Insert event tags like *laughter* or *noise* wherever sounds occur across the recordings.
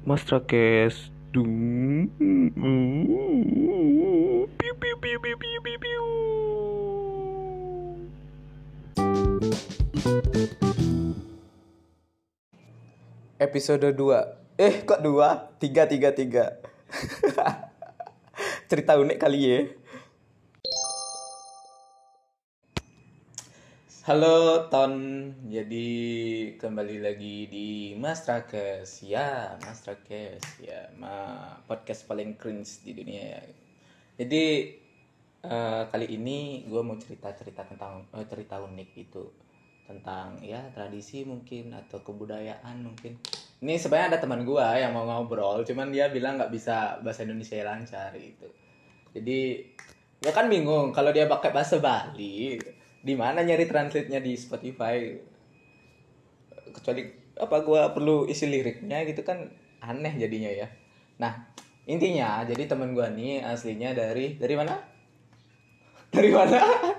Mas piu Episode 2 Eh kok 2? 3 3 3 Cerita unik kali ya Halo Ton. Jadi kembali lagi di Mas Trakes Ya Mas Trakes Ya ma podcast paling cringe di dunia ya. Jadi eh, kali ini gue mau cerita-cerita tentang eh, cerita unik gitu tentang ya tradisi mungkin atau kebudayaan mungkin. Ini sebenarnya ada teman gua yang mau ngobrol cuman dia bilang nggak bisa bahasa Indonesia lancar gitu. Jadi gua kan bingung kalau dia pakai bahasa Bali di mana nyari translate-nya di Spotify kecuali apa gua perlu isi liriknya gitu kan aneh jadinya ya nah intinya jadi teman gua nih aslinya dari dari mana dari mana *laughs*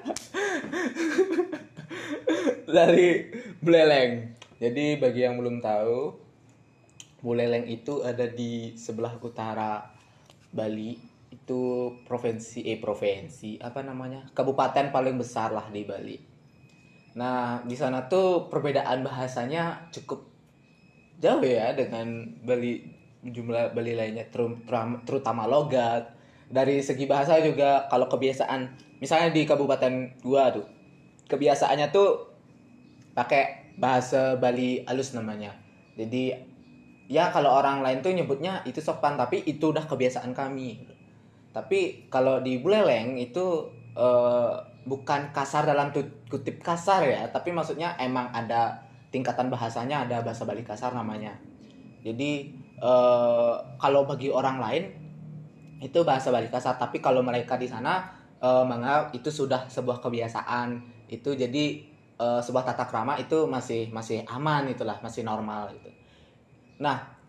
dari Buleleng. Jadi bagi yang belum tahu, Buleleng itu ada di sebelah utara Bali. Itu provinsi eh provinsi apa namanya? Kabupaten paling besar lah di Bali. Nah, di sana tuh perbedaan bahasanya cukup jauh ya dengan Bali jumlah Bali lainnya terutama logat. Dari segi bahasa juga kalau kebiasaan misalnya di kabupaten gua tuh kebiasaannya tuh pakai bahasa Bali halus namanya. Jadi ya kalau orang lain tuh nyebutnya itu sopan tapi itu udah kebiasaan kami. Tapi kalau di Buleleng itu eh, bukan kasar dalam kutip kasar ya, tapi maksudnya emang ada tingkatan bahasanya ada bahasa Bali kasar namanya. Jadi eh, kalau bagi orang lain itu bahasa Bali kasar, tapi kalau mereka di sana eh, menganggap itu sudah sebuah kebiasaan. Itu jadi eh, sebuah tata krama itu masih masih aman itulah, masih normal gitu. Nah,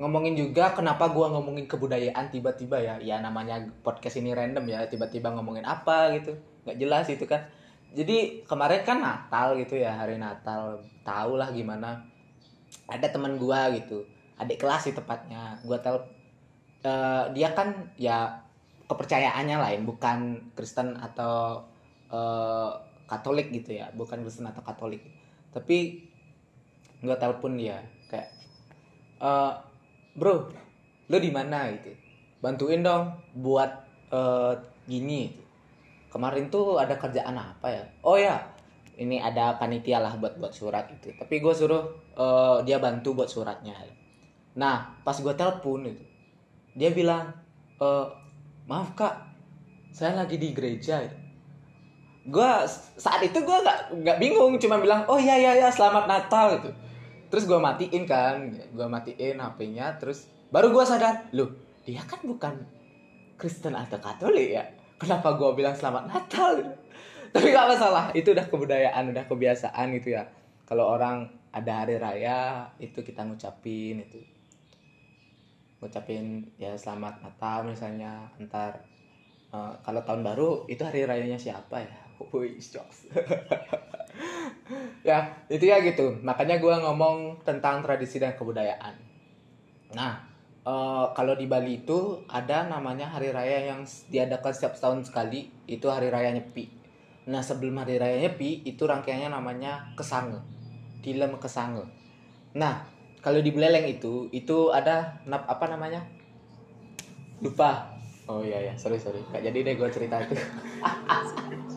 ngomongin juga kenapa gua ngomongin kebudayaan tiba-tiba ya. Ya namanya podcast ini random ya, tiba-tiba ngomongin apa gitu. nggak jelas itu kan. Jadi kemarin kan Natal gitu ya, hari Natal. Tahu lah gimana. Ada teman gua gitu, adik kelas sih tepatnya. Gua tahu eh, dia kan ya kepercayaannya lain, bukan Kristen atau eh, Katolik gitu ya, bukan Kristen atau Katolik. Tapi nggak telepon dia kayak eh bro lo di mana gitu? Bantuin dong buat eh, gini gitu. kemarin tuh ada kerjaan apa ya? Oh ya ini ada panitia lah buat buat surat itu. Tapi gue suruh eh, dia bantu buat suratnya. Nah pas gue telepon itu dia bilang eh, maaf kak. Saya lagi di gereja gue saat itu gue nggak nggak bingung. Cuma bilang oh iya iya iya selamat Natal gitu terus gue matiin kan gue matiin HP-nya terus baru gue sadar loh dia kan bukan Kristen atau Katolik ya? Kenapa gue bilang selamat Natal? *laughs* Tapi gak masalah itu udah kebudayaan udah kebiasaan gitu ya. Kalau orang ada hari raya itu kita ngucapin itu. Ngucapin ya selamat Natal misalnya ntar eh, kalau tahun baru itu hari rayanya siapa ya? *laughs* Wih, jokes. *laughs* *laughs* ya itu ya gitu. Makanya gue ngomong tentang tradisi dan kebudayaan. Nah eh, kalau di Bali itu ada namanya hari raya yang diadakan setiap tahun sekali. Itu hari raya Nyepi. Nah sebelum hari raya Nyepi itu rangkaiannya namanya Kesange. Dilem Kesange. Nah kalau di Buleleng itu itu ada apa namanya? Lupa. Oh iya ya sorry sorry. Gak jadi deh gue cerita itu *laughs*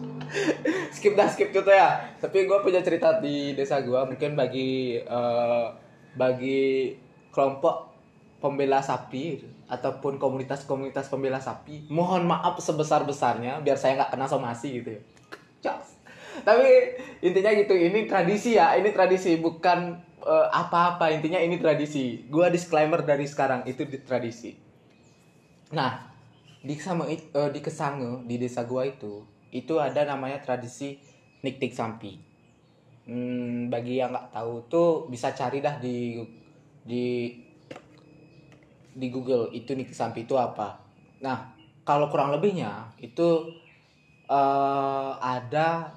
skip dah skip itu ya. Tapi gue punya cerita di desa gue mungkin bagi eh, bagi kelompok pembela sapi ataupun komunitas-komunitas pembela sapi mohon maaf sebesar besarnya biar saya nggak kena somasi gitu ya. Caks. tapi intinya gitu ini tradisi ya ini tradisi bukan eh, apa-apa. Intinya ini tradisi. Gue disclaimer dari sekarang itu di- tradisi. Nah, di sama eh, di Kesange di desa gua itu itu ada namanya tradisi niktik sampi. Hmm, bagi yang nggak tahu tuh bisa cari dah di di di Google itu niktik sampi itu apa. Nah, kalau kurang lebihnya itu eh, ada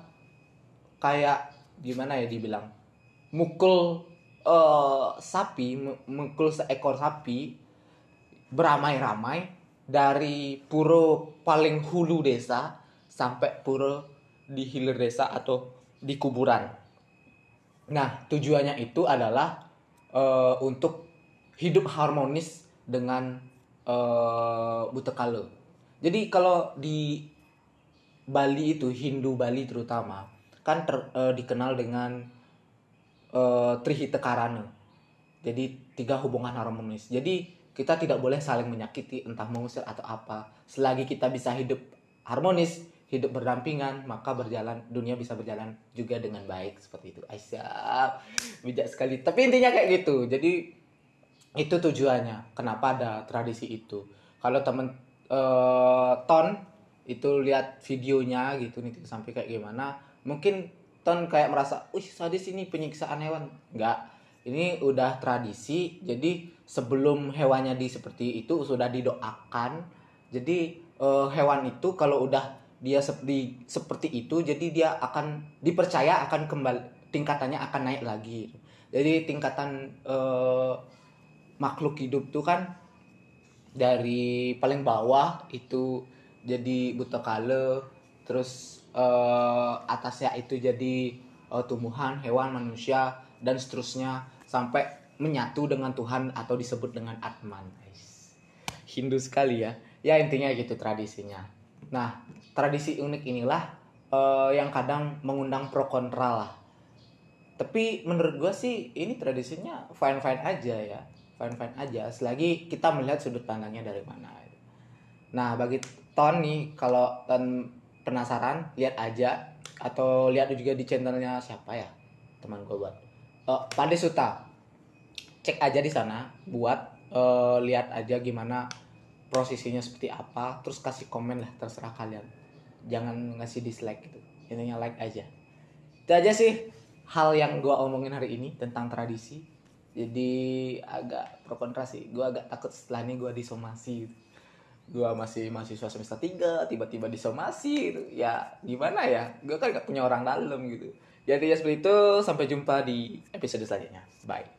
kayak gimana ya dibilang mukul eh, sapi mengkul seekor sapi beramai-ramai dari pura paling hulu desa sampai pura di hilir desa atau di kuburan. Nah, tujuannya itu adalah eh, untuk hidup harmonis dengan eh buta kala. Jadi kalau di Bali itu Hindu Bali terutama kan ter- eh, dikenal dengan eh, Trihita. Jadi tiga hubungan harmonis. Jadi kita tidak boleh saling menyakiti entah mengusir atau apa. Selagi kita bisa hidup harmonis, hidup berdampingan, maka berjalan dunia bisa berjalan juga dengan baik seperti itu. Aisyah, bijak sekali. Tapi intinya kayak gitu. Jadi itu tujuannya. Kenapa ada tradisi itu? Kalau temen eh, Ton itu lihat videonya gitu nih sampai kayak gimana, mungkin Ton kayak merasa, "Wih, sadis ini penyiksaan hewan." Enggak. Ini udah tradisi. Jadi sebelum hewannya di seperti itu sudah didoakan. Jadi eh, hewan itu kalau udah dia seperti seperti itu, jadi dia akan dipercaya akan kembali tingkatannya akan naik lagi. Jadi tingkatan eh, makhluk hidup tuh kan dari paling bawah itu jadi buta kala terus eh, atasnya itu jadi eh, tumbuhan hewan manusia dan seterusnya sampai menyatu dengan Tuhan atau disebut dengan Atman. Hindu sekali ya. Ya intinya gitu tradisinya nah tradisi unik inilah eh, yang kadang mengundang pro kontra lah. Tapi menurut gua sih ini tradisinya fine fine aja ya. Fine fine aja selagi kita melihat sudut pandangnya dari mana. Nah bagi Ton nih kalau Ton penasaran lihat aja. Atau lihat juga di channelnya siapa ya teman gua buat. Oh, Pade Suta. Cek aja di sana buat eh, lihat aja gimana prosesinya seperti apa terus kasih komen lah terserah kalian. Jangan ngasih dislike gitu. Intinya like aja. Itu aja sih hal yang gua omongin hari ini tentang tradisi. Jadi agak pro kontra sih. Gua agak takut setelah ini gua disomasi gitu. gua masih mahasiswa semester 3 tiba-tiba disomasi gitu. Ya gimana ya? Gua kan gak punya orang dalam gitu. Jadi ya seperti itu. Sampai jumpa di episode selanjutnya. Bye